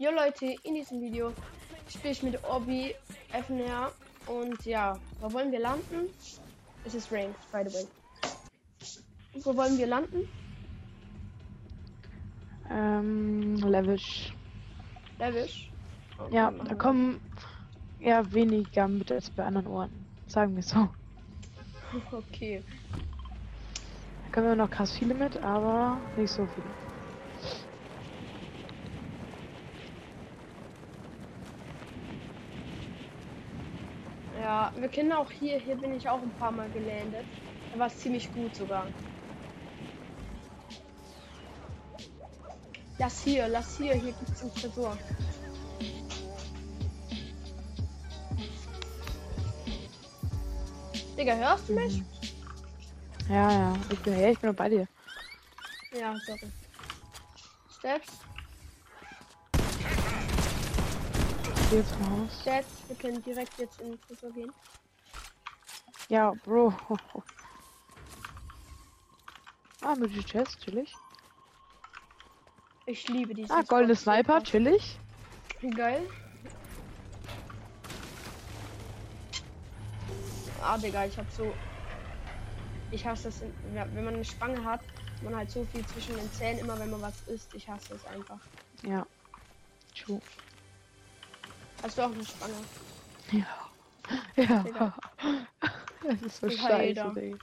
Jo Leute, in diesem Video spiele ich mit Obi FNR und ja, wo wollen wir landen? Es ist Ranked, by the way. Wo wollen wir landen? Ähm, Levish. Levish? Okay, Ja, da wir. kommen eher weniger mit als bei anderen Orten. Sagen wir so. Okay. Da kommen noch krass viele mit, aber nicht so viele. Ja, wir kennen auch hier, hier bin ich auch ein paar Mal gelandet. Da war es ziemlich gut sogar. Lass hier, lass hier, hier gibt's einen Tresor. Digga, hörst du mich? Ja, ja. Ich bin, ja, ich bin noch bei dir. Ja, sorry. Steps, Jetzt Haus. Steps, wir können direkt jetzt in den Tresor gehen. Ja, Bro. Ah, mit die Chest, chillig. Ich liebe diesen Ah, goldene Sniper, chillig. Wie geil. Ah, Digga, ich hab so. Ich hasse das, in, ja, wenn man eine Spange hat, man halt so viel zwischen den Zähnen, immer wenn man was isst. Ich hasse es einfach. Ja. True. Hast du auch eine Spange? Ja. Ja. Digga. Das ist so Leider. scheiße, Digga.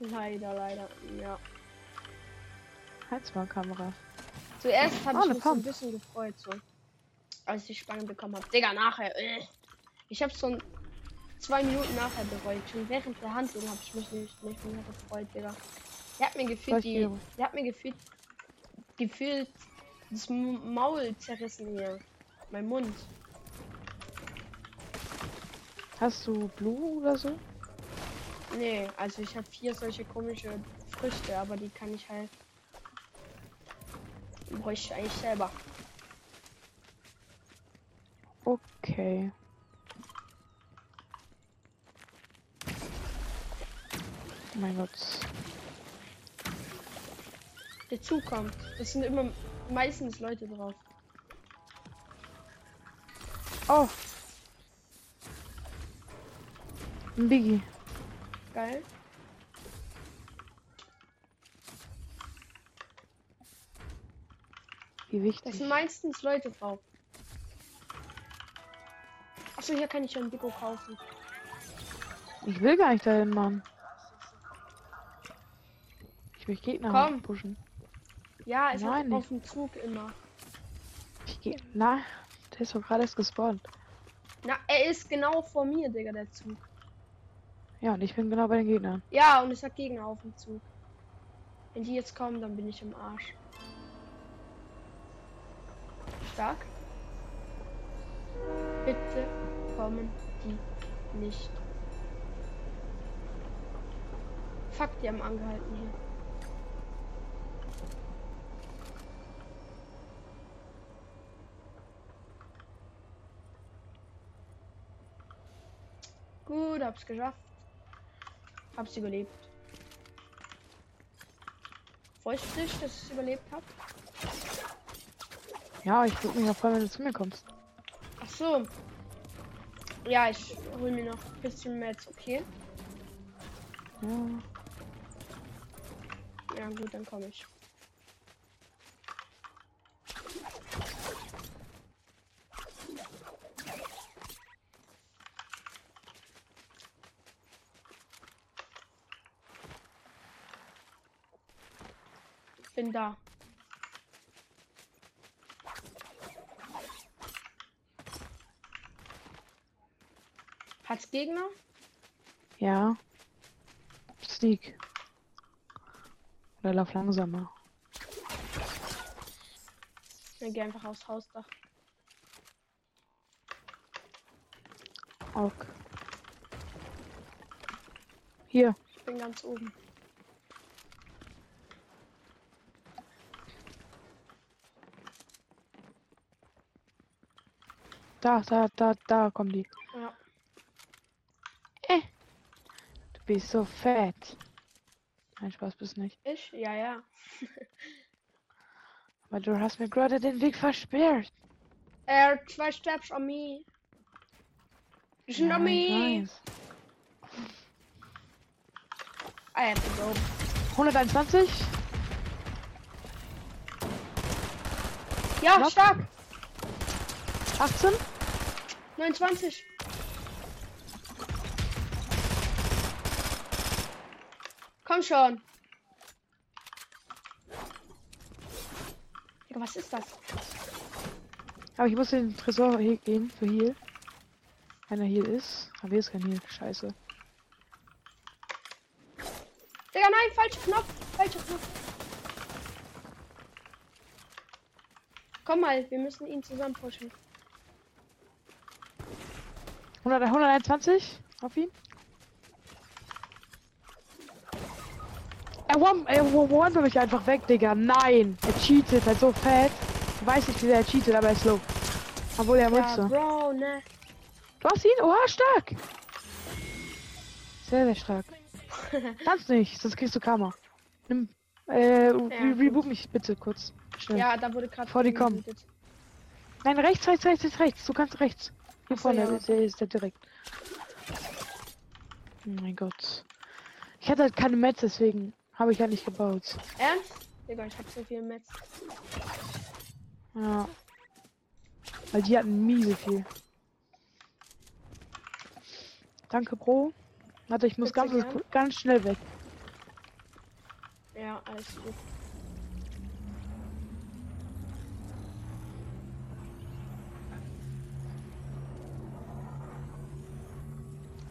Leider, leider. Ja. Halt's mal, Kamera. Zuerst habe ich eine mich so ein Pump. bisschen gefreut, so. Als ich die Spange bekommen habe. Digga, nachher. Äh. Ich habe so ein, zwei Minuten nachher bereut. Schon während der Handlung habe ich mich nicht, nicht mehr gefreut, Digga. Der hat mir gefühlt die. Der hat mir gefühlt. Gefühlt das Maul zerrissen hier. Mein Mund. Hast du Blue oder so? Nee, also ich habe vier solche komische Früchte, aber die kann ich halt. Bräuchte ich eigentlich selber. Okay. Mein Gott. Der Zug kommt. Das sind immer meistens Leute drauf. Oh. Ein Biggie. Geil. Wie Das wichtig. sind meistens Leute drauf. Achso, hier kann ich ja ein Deko kaufen. Ich will gar nicht dahin, Mann. Ich will Gegner Komm. pushen. Ja, es Nein, auf dem Zug immer. Ich geh. Na, der ist doch gerade erst gespawnt. Na, er ist genau vor mir, Digga, der Zug. Ja, und ich bin genau bei den Gegnern. Ja, und es hat Gegner auf dem Zug. Wenn die jetzt kommen, dann bin ich im Arsch. Stark. Bitte kommen die nicht. Fuck, die haben angehalten hier. Gut, hab's geschafft. Hab's überlebt. Freust du dich, dass ich es überlebt hab? Ja, ich würde mich auch freuen, wenn du zu mir kommst. Ach so. Ja, ich hol mir noch ein bisschen Metz, okay? Ja. Ja, gut, dann komme ich. Bin da. Hat's Gegner? Ja. Sneak. Oder lauf langsamer. Dann geh einfach aufs Hausdach. Auch. Hier. Ich bin ganz oben. Da, da, da, da kommen die. Ja. Äh. Du bist so fett. Nein, Spaß bist nicht. Ich? Ja, ja. Aber du hast mir gerade den Weg versperrt. Er zwei Steps Ja, know ich me. weiß. I have to go. 121. Ja, Knock. stark. 18. 29. Komm schon. Digga, was ist das? Aber ich muss in den Tresor he- gehen für Heal. Wenn er hier ist. Aber hier ist kein Heal. Scheiße. Digga, nein, falscher Knopf. Falscher Knopf. Komm mal, wir müssen ihn zusammen pushen. 100, 121 auf ihn. Er one, er one mich einfach weg, Digga. Nein! Er cheatet, halt so fett. Ich weiß nicht, wie der cheatet, aber er ist low. Obwohl er Ja, musste. Bro, ne. Du hast ihn? Oha, stark! Sehr, sehr stark. Kannst nicht, sonst kriegst du Karma. Nimm, äh, re gut. reboot mich bitte kurz. Schnell. Ja, da wurde gerade. Vor die kommen. Nein, rechts, rechts, rechts, rechts, rechts. Du kannst rechts. Hier vorne, der ist der direkt. Oh mein Gott. Ich hatte halt keine Metz, deswegen habe ich ja nicht gebaut. Ernst? Digga, ich hab so viel Metz. Ja. Weil die hatten miese viel. Danke, Bro. Warte, ich muss ganz, ganz schnell weg. Ja, alles gut.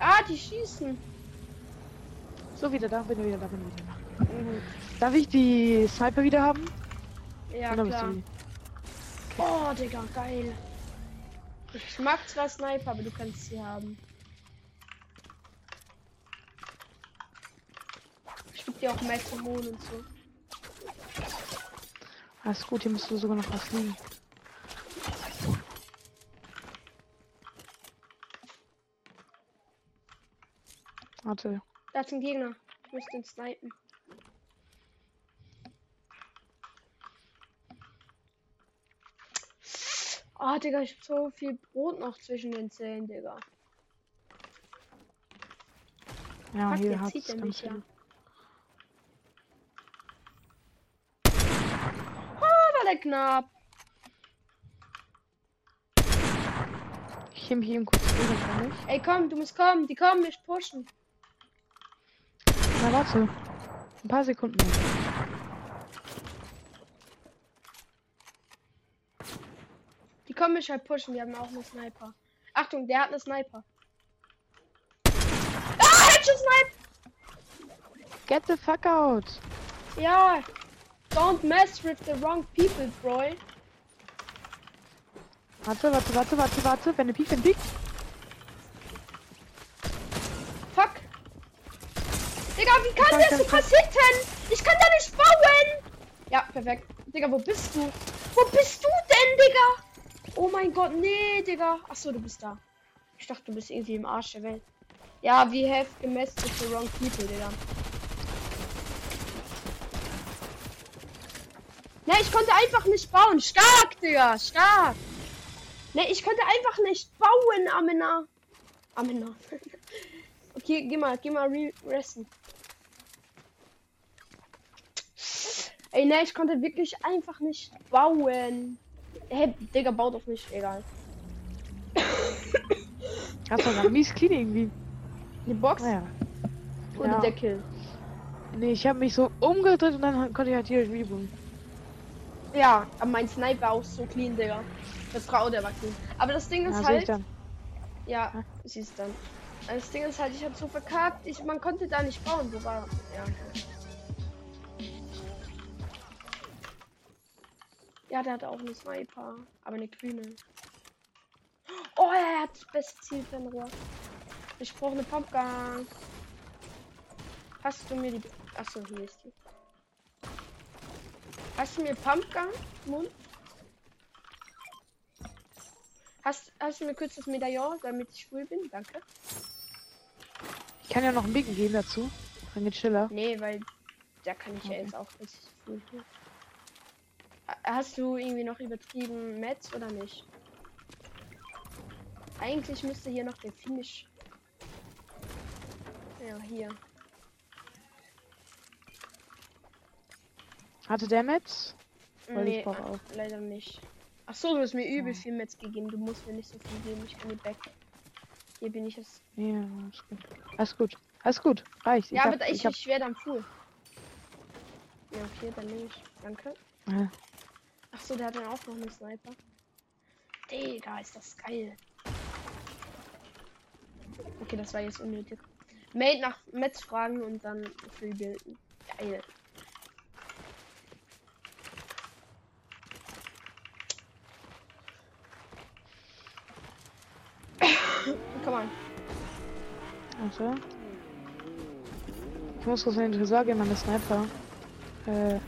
Ah, die schießen. So, wieder da, bin ich wieder da, bin ich wieder da. Mhm. Darf ich die Sniper wieder haben? Ja, klar. du die? Oh, Digga, geil. Ich mag zwar Sniper, aber du kannst sie haben. Ich geb dir auch Metamon und so. Alles gut, hier müsste sogar noch was liegen. Warte. Da ist ein Gegner. Ich muss den snipen. Oh, Digga, ich hab so viel Brot noch zwischen den Zähnen, Digga. Ja, Fuck, hier hat's er mich ja. Oh, war der knapp. Ich heb mich eben kurz? Ey, komm, du musst kommen. Die kommen mich pushen. Na, warte. Ein paar Sekunden. Die kommen mich halt pushen. Die haben auch eine Sniper. Achtung, der hat eine Sniper. Ah, Headshot Snipe! Get the fuck out! Ja. Don't mess with the wrong people, bro. Warte, warte, warte, warte, warte. Wenn du piekt, dann piekt. Fuck. Digga, wie kann der kann- so krass hitten? Ich kann da nicht bauen. Ja, perfekt. Digga, wo bist du? Wo bist du denn, Digga? Oh mein Gott, nee, Digga. Achso, du bist da. Ich dachte, du bist irgendwie im Arsch der Welt. Ja, we have gemessed with the wrong people, Digga. Ne, ich konnte einfach nicht bauen. Stark, Digga, stark. Ne, ich konnte einfach nicht bauen, Amina. Amina. okay, geh mal, geh mal re resten. Ey, ne, ich konnte wirklich einfach nicht bauen. Hey, Digga, bau doch nicht, egal. Hast du mies clean irgendwie. Die Box Naja. oder ja. der Kill? Nee, ich habe mich so umgedreht und dann konnte ich halt hier rebooten. Ja, aber mein Sniper auch so clean, Digga. Vertrau, der war clean. Aber das Ding ist Ja, halt. dann. Ja, siehst dann. Das Ding ist halt, ich hab so verkackt. Ich, man konnte da nicht bauen. Wo war. Ja. Ja, der hatte auch eine Sniper. Aber eine grüne. Oh, er hat das beste Zielfernrohr. Ich brauche eine Pumpgun. Hast du mir die. Achso, hier ist die. Hast du mir Pumpgun? Mund? Hast, hast du mir kurz das Medaillon, damit ich früh bin? Danke. Ich kann ja noch ein Bicken geben dazu. Dann geht's schneller. Nee, weil da kann ich ja Okay. jetzt auch richtig früh. hin. Ha- Hast du irgendwie noch übertrieben Metz oder nicht? Eigentlich müsste hier noch der Finish. Ja, hier. Hatte der Metz? Weil nee, ich leider nicht. Ach so, du hast mir übel Ja. viel Metz gegeben. Du musst mir nicht so viel geben. Ich kann die back. Hier bin ich jetzt. Ja, alles gut. Alles gut. Alles gut. Reicht. Ja, hab- aber ich, ich hab, ich werde am Fuhl. Ja, okay, dann nehme ich. Danke. Ja. Ach so, der hat dann auch noch einen Sniper. Digga, ist das geil. Okay, das war jetzt unnötig. Mate nach Metz fragen und dann free bilden. Geil. Komm on. Warte. Ich muss kurz in den Tresor gehen, meine Sniper. Äh.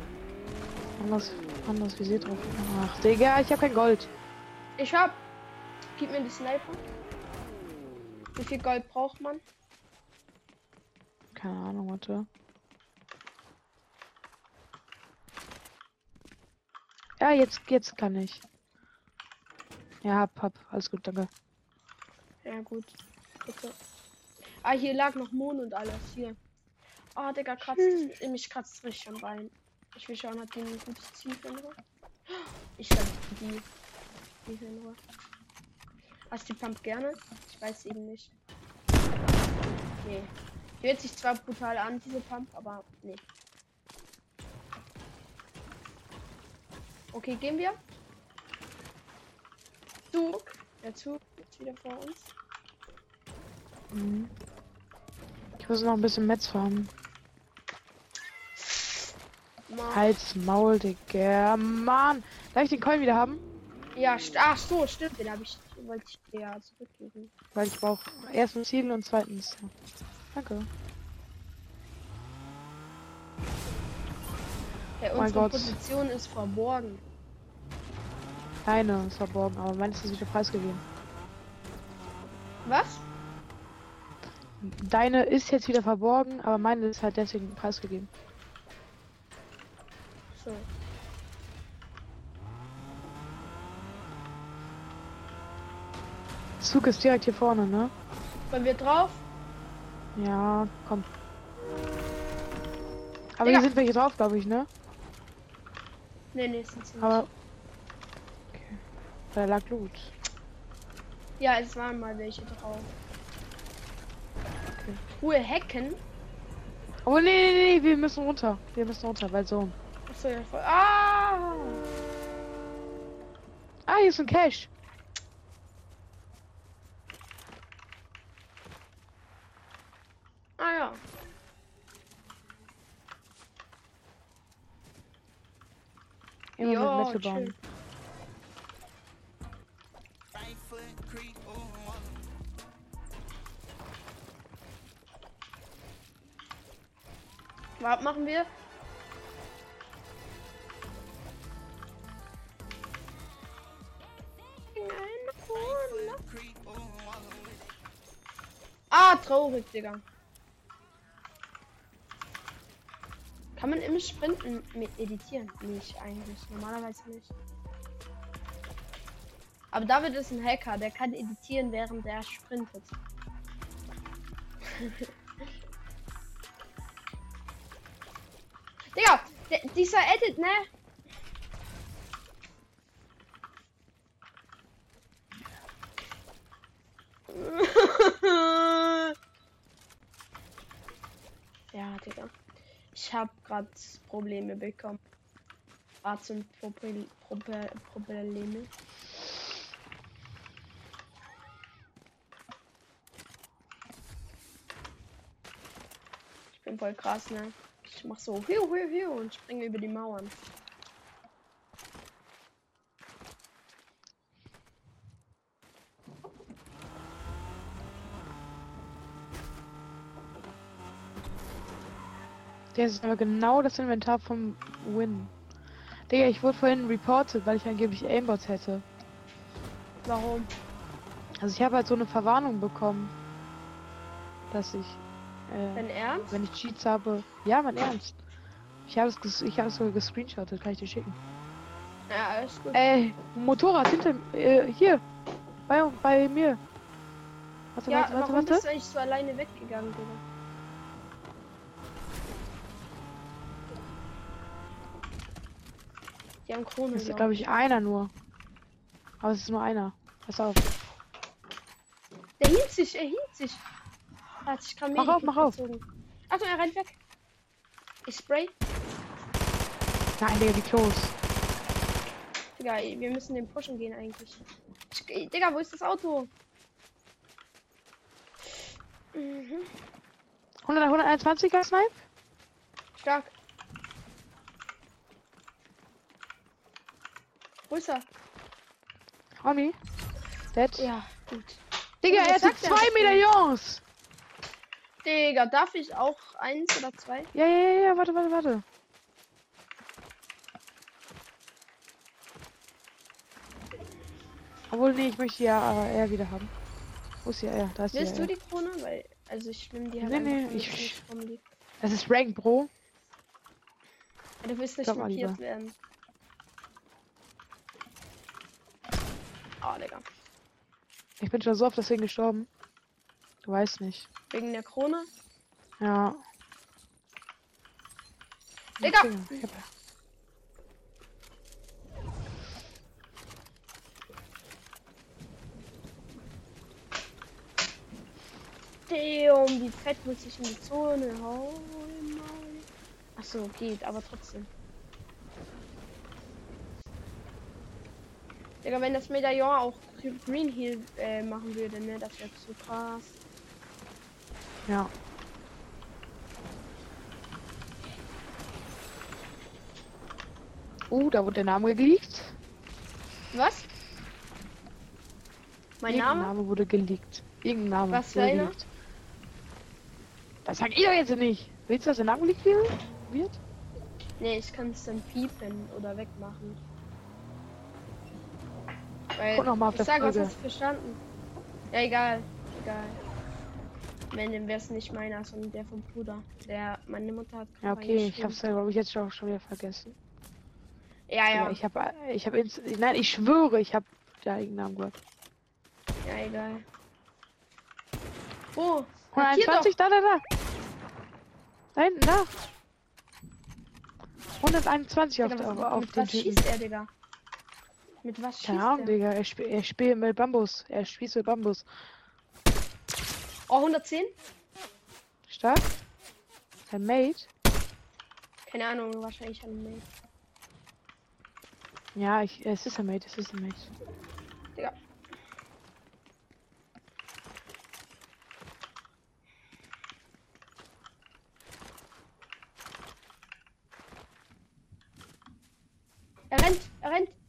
Anders, anders Visier drauf. Ach, Digga, ich hab kein Gold. Ich hab. Gib mir die Sniper. Wie viel Gold braucht man? Keine Ahnung, warte. Ja, jetzt, jetzt kann ich. Ja, hab, hab. Alles gut, danke. Ja, gut. Bitte. Ah, hier lag noch Mond und alles. Hier. Ah, Digga, kratzt. Hm. Mich kratzt richtig am Bein. Ich will schauen, hat die ein gutes Ziel Ruhe? Ich hab die. Die Ruhe. Hast du die Pump gerne? Ich weiß eben nicht. Nee. Die hört sich zwar brutal an, diese Pump, aber nee. Okay, gehen wir. Zug. Der Zug ist wieder vor uns. Mhm. Ich muss noch ein bisschen Metz farmen. Mann. Halt's Maul, Digga. Mann. Darf ich den Coin wieder haben? Ja, ach so, stimmt, den habe ich, wollte ich dir ja zurückgeben. Weil ich brauche erstens Ziel und zweitens. Danke. Hey, Oh mein unsere Gott. Position ist verborgen. Deine ist verborgen, aber meines ist wieder preisgegeben. Was? Deine ist jetzt wieder verborgen, aber meine ist halt deswegen preisgegeben. So. Zug ist direkt hier vorne, ne? Wollen wir drauf? Ja, komm. Aber Digga. hier sind welche drauf, glaube ich, ne? Nee, nee, sind sie. Aber. Okay. Da lag Loot. Ja, es waren mal welche drauf. Okay. Ruhe Hecken. Oh nee, nee, nee, wir müssen runter. Wir müssen runter, weil so. Achso, ja, voll. Ah! Ah, hier ist ein Cash. Ah ja. Immer Ja, mit chill. Was machen wir? Traurig, Digga. Kann man im Sprinten mit editieren? Nicht eigentlich. Normalerweise nicht. Aber David ist ein Hacker, der kann editieren, während er sprintet. Digga, dieser Edit, ne? ja, Digga. Ich hab grad Probleme bekommen. Arzt und Probleme. Ich bin voll krass, ne? Ich mach so hiu, hiu, hiu und springe über die Mauern. Der ist aber genau das Inventar vom Win. Digga, ich wurde vorhin reported, weil ich angeblich Aimbots hätte. Warum? Also ich habe halt so eine Verwarnung bekommen, dass ich, äh, Dein Ernst? wenn ich Cheats habe, ja, mein Ernst. Ich habe es, ich habe es sogar gescreenshottet, kann ich dir schicken. Ja, alles gut. Ey, Motorrad hinter, äh, hier, bei, bei mir. Warte, Ja, warte, warte, warum warte. bist du eigentlich so alleine weggegangen, Digga? Die haben Krone. Das ist, glaub glaube ich, einer nur. Aber es ist nur einer. Pass auf. Der hielt sich, er hielt sich. Er hat sich gerade Mach auf, mach auf. Achtung, er rennt weg. Ich spray. Nein, Digga, wie close. Digga, wir müssen den pushen gehen eigentlich. Ich, Digga, wo ist das Auto? Mhm. 100, 121er Snipe? Stark. Wo ist er? Homie? Dead? Ja, gut. Digga, er hat zwei Medaillons! Digga, darf ich auch eins oder zwei? Ja, ja, ja, ja, warte, warte, warte. Obwohl, nee, ich möchte ja äh, er wieder haben. Wo ist ja er? Da ist Willst du die Krone? Weil, also ich nehme die halt Nee, nee, ich-. Das ist Rank, Bro. Ja, Du willst nicht mal markiert werden. Ah, Digga. Ich bin schon so oft deswegen gestorben. Du weißt nicht. Wegen der Krone? Ja. Digga! Hab- Damn, wie fett muss ich in die Zone hauen? Ach so, geht, aber trotzdem. Digga, wenn das Medaillon auch Green Hill äh, machen würde, ne, das wäre so krass. Ja. Uh, da wurde der Name geleakt. Was? Mein Name? Name wurde geleakt. Irgendein Name. Was für wurde einer? Das sag ich doch jetzt nicht. Willst du, dass der Name geleakt wird? wird? Nee, ich kann es dann piepen oder wegmachen. Weil, Guck noch mal auf ich der sag, was hast du verstanden? Ja, egal. Egal. Wenn, dann wäre es nicht meiner, sondern der vom Bruder. Der, meine Mutter hat Ja, okay, ich hab's ja, glaube ich, jetzt schon, schon wieder vergessen. Ja, ja. Ja. Ich habe, ich habe, nein, ich schwöre, ich habe den eigenen Namen gehört. Ja, egal. Wo? Markier 121, da, da, da. Da hinten, da. 121 auf, der- was, auf mit den was Typen. schießt er, Digga? Mit was schießt Keine Ahnung? Digga. Er, sp er spielt mit Bambus. Er spielt mit Bambus. Oh, 110? Stark. Sein Mate. Keine Ahnung, wahrscheinlich ein Mail. Ja, ich, es ist ein Mate, es ist ein Mate. Digga. Er rennt, er rennt.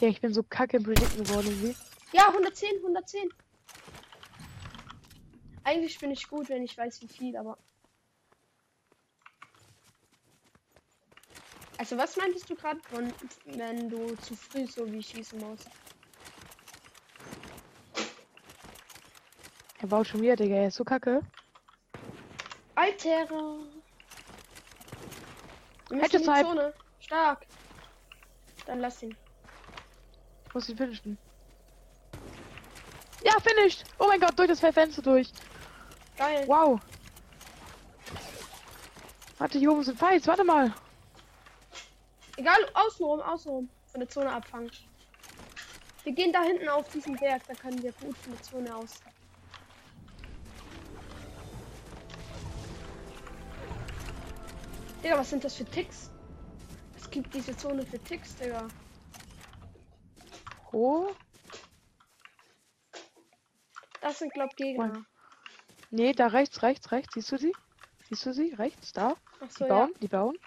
Digga, ich bin so kacke im Predicten geworden irgendwie. Ja, 110, 110. Eigentlich bin ich gut, wenn ich weiß, wie viel, aber. Also, was meintest du gerade, von wenn du zu früh so wie schießen musst? Er baut schon wieder, Digga. Er ist so kacke. Alter! Headshot. Zone. Stark. Dann lass ihn. Ich muss ihn finishen. Ja, finished! Oh mein Gott, durch das Fenster durch. Geil. Wow. Warte, hier oben sind Fights. Warte mal. Egal, außenrum, außenrum. Von der Zone abfangen. Wir gehen da hinten auf diesen Berg, da können wir gut von der Zone aus. Digga, was sind das für Ticks? Es gibt diese Zone für Ticks, Digga. Oh. Das sind, glaub Gegner. Nee, da rechts, rechts, rechts. Siehst du sie? Siehst du sie? Rechts, da. Ach Die so, ja. bauen, die bauen.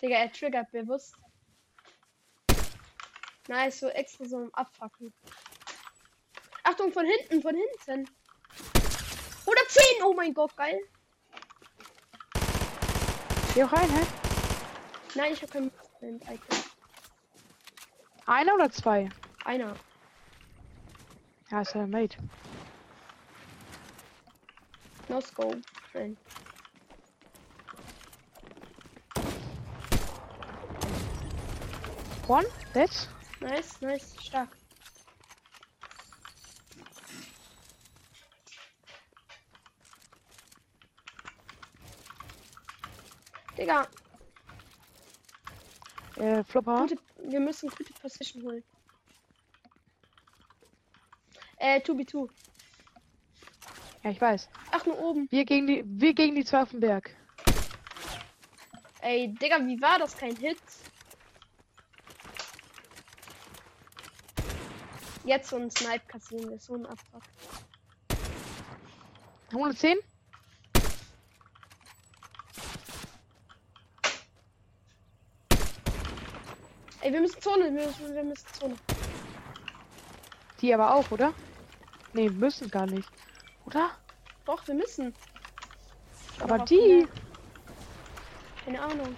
Digga, er triggert bewusst. Nice, so extra so im Abfacken. Achtung, von hinten, von hinten. 110, oh mein Gott, geil. Geh auch rein, hä? Nein, ich habe kein Movement-Icon. Einer oder zwei? Einer. Ja, ist ja Mate. No scope. Nein. One, dead. Nice, nice, stark. Digga, Äh, Flopper. gute, wir müssen gute Position holen. Äh, 2b2. Ja, ich weiß. Ach, nur oben. Wir gegen die, wir gegen die zwei auf dem Berg. Ey, Digga, wie war das? Kein Hit? Jetzt so ein Snipe kassieren wir, so ein Abfuck. 110? Ey, wir müssen Zone, wir müssen, wir müssen Zone. Die aber auch, oder? Nee, müssen gar nicht. Oder? Doch, wir müssen. Aber die. Keine Ahnung.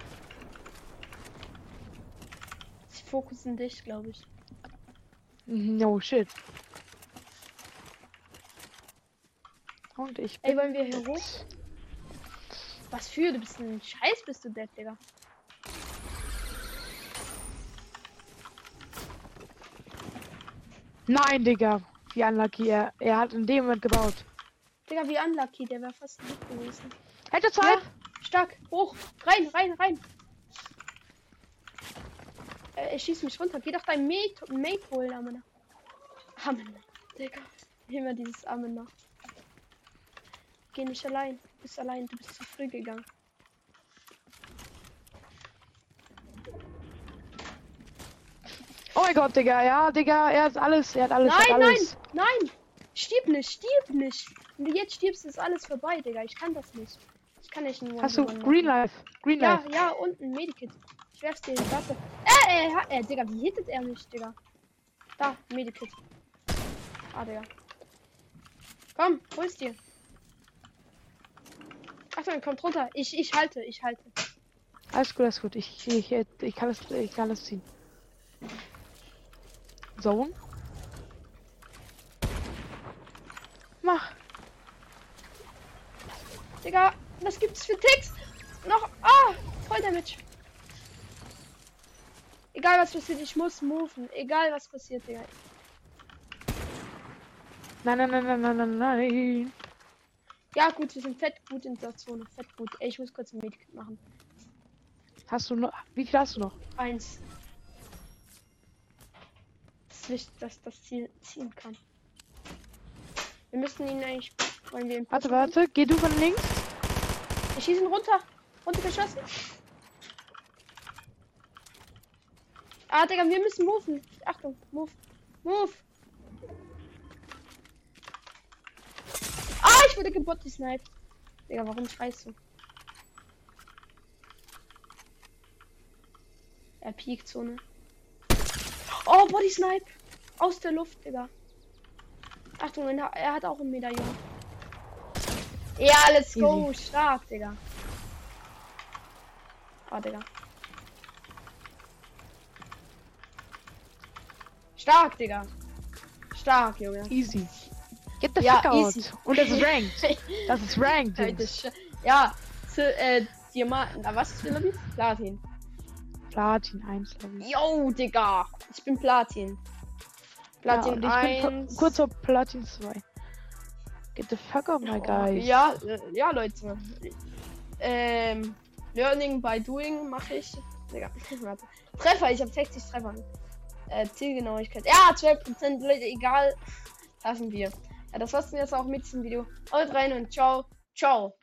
Sie fokussen dich, glaube ich. No shit. Und ich Ey, wollen wir hier hoch? Was für? Du bist ein Scheiß, bist du dead, Digga. Nein, Digga. Wie unlucky er. Er hat in dem Moment gebaut. Digga, wie unlucky, der wäre fast Hit gewesen. Hätte Zeit? Ja, stark, hoch, rein, rein, rein. Äh, er schießt mich runter. Geh doch dein Mate, Mate holen, Amena. Amena, Digga. Immer dieses Amena. Geh nicht allein. Du bist allein, du bist zu früh gegangen. Oh mein Gott, Digga. Ja, Digga. Er hat alles. Er hat alles. nein, hat nein, alles. nein! Stirb nicht, stirb nicht! Wenn du jetzt stirbst, ist alles vorbei, Digga. Ich kann das nicht. Ich kann nicht nur. Hast du Green Life? Green Ja, Life. ja, unten, Medikit. Ich werf's dir in die Waffe. Äh, äh, äh, Digga, wie hittet er mich, Digga? Da, Medikit. Ah, Digga. Komm, hol's dir. Achtung, kommt runter. Ich, ich halte, ich halte. Alles gut, alles gut. Ich, ich, ich kann es, ich kann es ziehen. Zone. Mach. Digga, was gibt's für Ticks? Noch, ah, voll Damage. Egal was passiert, ich muss moven. Egal was passiert, Digga. Nein, nein, nein, nein, nein, nein, nein. Ja, gut, wir sind fett gut in der Zone. Fett gut. Ey, ich muss kurz ein Medikit machen. Hast du noch? Wie viel hast du noch? Eins. Das Licht, dass das Ziel ziehen kann. Wir müssen ihn eigentlich. Wollen wir ihn Warte, warte. Geh du von links. Wir schießen runter. Runtergeschossen. Ah, Digga, wir müssen moven. Achtung, move. Move. Ah, ich wurde gebot, die Snipe. Digga, warum schreist du? Er piekt so, ne? Oh, Body Snipe. Aus der Luft, Digga. Achtung, er hat auch ein Medaillon. Ja, let's go. Stark, Digga. Ah, Digga. Stark, Digga. Stark, Junge. Easy. Get the Ja, fuck out. easy. Und das ist ranked. Das ist ranked. Ja, zu, äh, Diamant. Na, was ist? Platin. Platin 1, glaube ich. Yo, Digga. Ich bin Platin. Ja, Platin bin 1. po- kurz vor Platin 2. Get the fuck out, my guys. Ja, äh, ja, Leute. Ähm, Learning by Doing mache ich. Digga, warte. Treffer, ich habe 60 Treffer. Äh, Zielgenauigkeit. Ja, 12%, Leute, egal. Lassen wir. Ja, das war's jetzt auch mit diesem Video. Haut rein und ciao. Ciao.